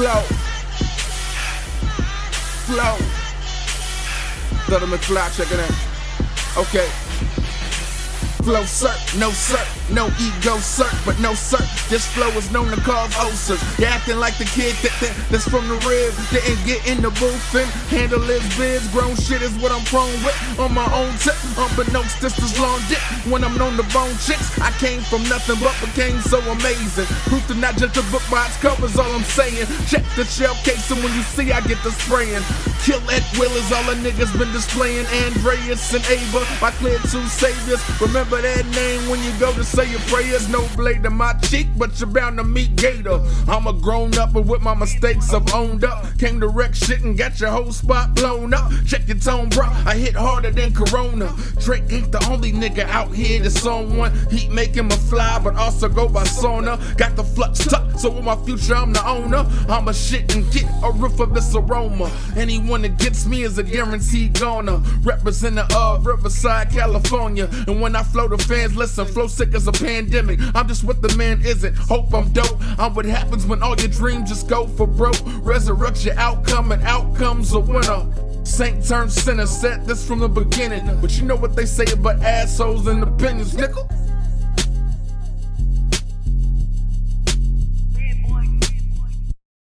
Flow. Flow. Thought McFly checking out. Okay. Flow sir, no sir, no ego sir, but no sir. This flow is known to cause ulcers. You acting like the kid that, that that's from the rib, didn't get in the booth and handle his biz. Grown shit is what I'm prone with on my own tip. Unbeknownst, this is long dick. When I'm known to bone chicks, I came from nothing but became so amazing. Proof to not judge a book its covers, all I'm saying. Check the shell case, and when you see I get the spraying. Kill at will is all the niggas been displaying. Andreas and Ava, my clear two saviors. Remember that name when you go to say your prayers. No blade to my cheek, but you're bound to meet Gator. I'm a grown up, and with my mistakes I've owned up. Came to wreck shit and got your whole spot blown up. Check your tone, bro. I hit harder than Corona. Drake ain't the only nigga out here that's on one. Heat him a fly, but also go by sauna. Got the flux tucked, so my future I'm the owner. I'm a shit and get a roof of this aroma. Anyone that gets me is a guaranteed goner. Representing of Riverside, California. And when I flow, the fans listen. Flow sick as a pandemic. I'm just what the man isn't. Hope I'm dope. I'm what happens when all your dreams just go for broke. Resurrect your outcome, and outcome's a winner. Saint turned sinner, said this from the beginning. But you know what they say about assholes and opinions, nickel?